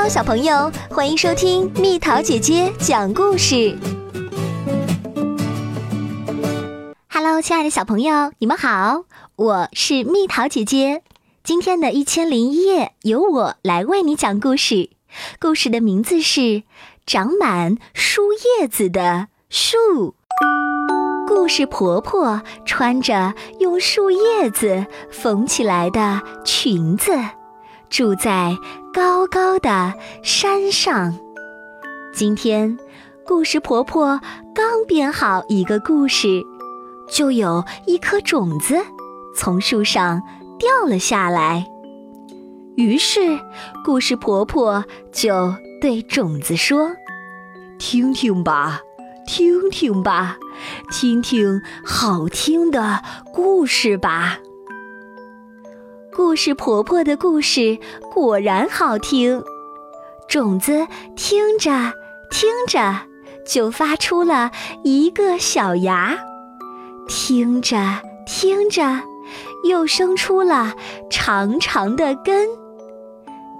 Hello，小朋友，欢迎收听蜜桃姐姐讲故事。Hello，亲爱的小朋友，你们好，我是蜜桃姐姐。今天的一千零一夜由我来为你讲故事，故事的名字是《长满树叶子的树》。故事婆婆穿着用树叶子缝起来的裙子。住在高高的山上。今天，故事婆婆刚编好一个故事，就有一颗种子从树上掉了下来。于是，故事婆婆就对种子说：“听听吧，听听吧，听听好听的故事吧。”故事婆婆的故事果然好听，种子听着听着就发出了一个小芽，听着听着又生出了长长的根，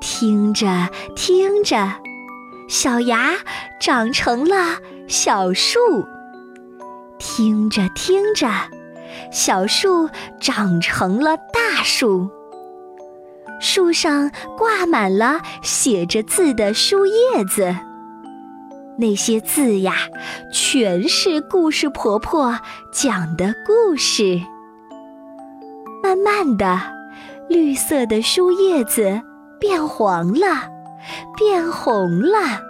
听着听着小芽长成了小树，听着听着小树长成了大树。树上挂满了写着字的书叶子，那些字呀，全是故事婆婆讲的故事。慢慢的，绿色的书叶子变黄了，变红了。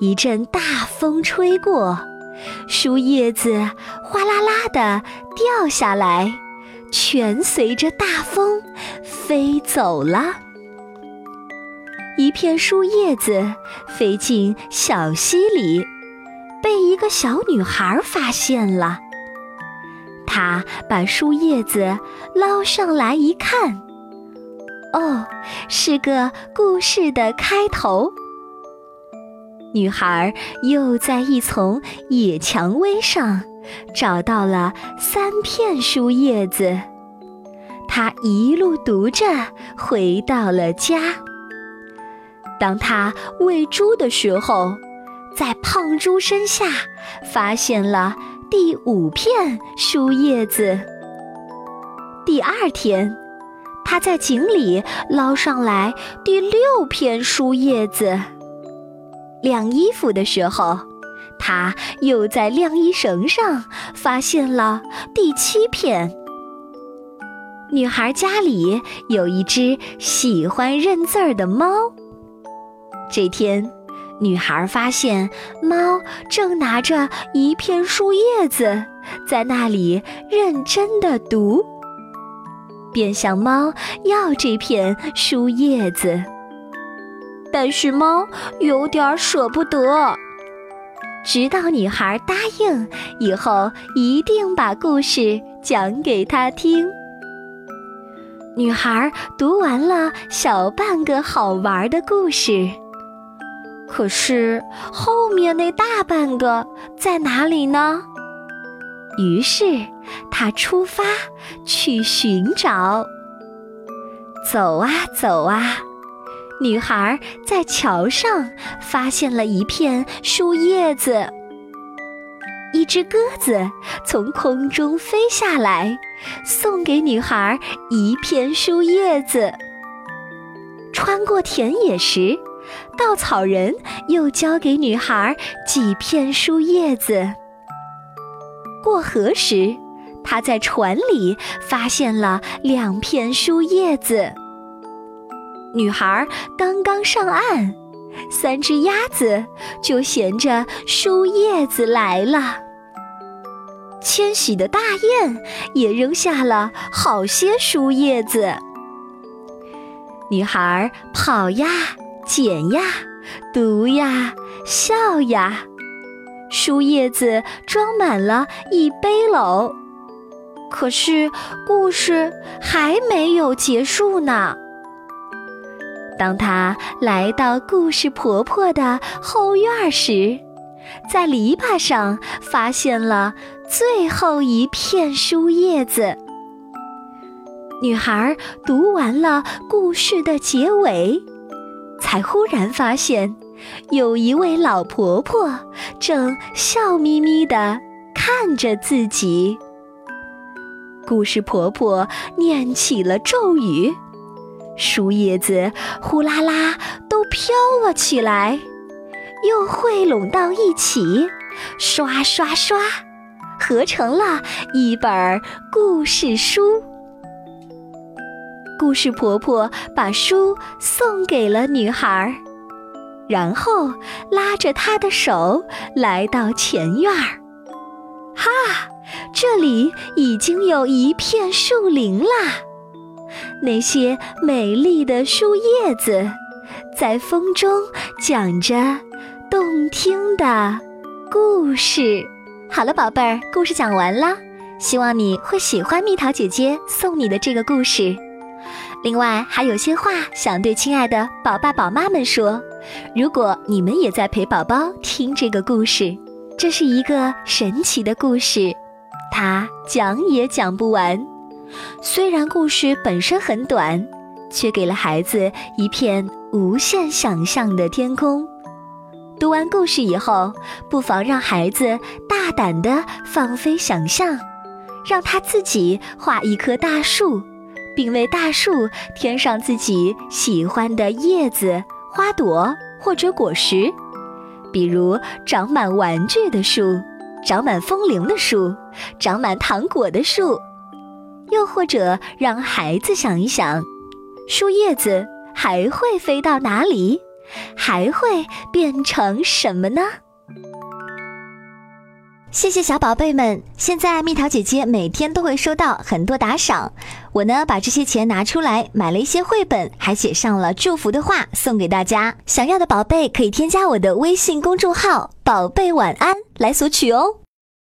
一阵大风吹过，书叶子哗啦啦的掉下来。全随着大风飞走了。一片树叶子飞进小溪里，被一个小女孩发现了。她把树叶子捞上来一看，哦，是个故事的开头。女孩又在一丛野蔷薇上。找到了三片树叶子，他一路读着，回到了家。当他喂猪的时候，在胖猪身下发现了第五片树叶子。第二天，他在井里捞上来第六片树叶子。晾衣服的时候。他又在晾衣绳上发现了第七片。女孩家里有一只喜欢认字儿的猫。这天，女孩发现猫正拿着一片树叶子在那里认真的读，便向猫要这片树叶子。但是猫有点舍不得。直到女孩答应以后，一定把故事讲给他听。女孩读完了小半个好玩的故事，可是后面那大半个在哪里呢？于是她出发去寻找。走啊走啊。女孩在桥上发现了一片树叶子，一只鸽子从空中飞下来，送给女孩一片树叶子。穿过田野时，稻草人又交给女孩几片树叶子。过河时，他在船里发现了两片树叶子。女孩刚刚上岸，三只鸭子就衔着树叶子来了。迁徙的大雁也扔下了好些树叶子。女孩跑呀，捡呀，读呀，笑呀，树叶子装满了一背篓。可是故事还没有结束呢。当他来到故事婆婆的后院时，在篱笆上发现了最后一片树叶子。女孩读完了故事的结尾，才忽然发现，有一位老婆婆正笑眯眯地看着自己。故事婆婆念起了咒语，树叶子呼啦啦都飘了起来，又汇拢到一起，刷刷刷，合成了一本故事书。故事婆婆把书送给了女孩，然后拉着她的手来到前院儿。哈，这里已经有一片树林啦！那些美丽的树叶子在风中讲着动听的故事。好了，宝贝儿，故事讲完了，希望你会喜欢蜜桃姐姐送你的这个故事。另外还有些话想对亲爱的宝爸宝妈们说：如果你们也在陪宝宝听这个故事，这是一个神奇的故事，它讲也讲不完。虽然故事本身很短，却给了孩子一片无限想象的天空。读完故事以后，不妨让孩子大胆地放飞想象，让他自己画一棵大树。并为大树添上自己喜欢的叶子、花朵或者果实，比如长满玩具的树、长满风铃的树、长满糖果的树，又或者让孩子想一想，树叶子还会飞到哪里，还会变成什么呢？谢谢小宝贝们！现在蜜桃姐姐每天都会收到很多打赏，我呢把这些钱拿出来买了一些绘本，还写上了祝福的话送给大家。想要的宝贝可以添加我的微信公众号“宝贝晚安”来索取哦。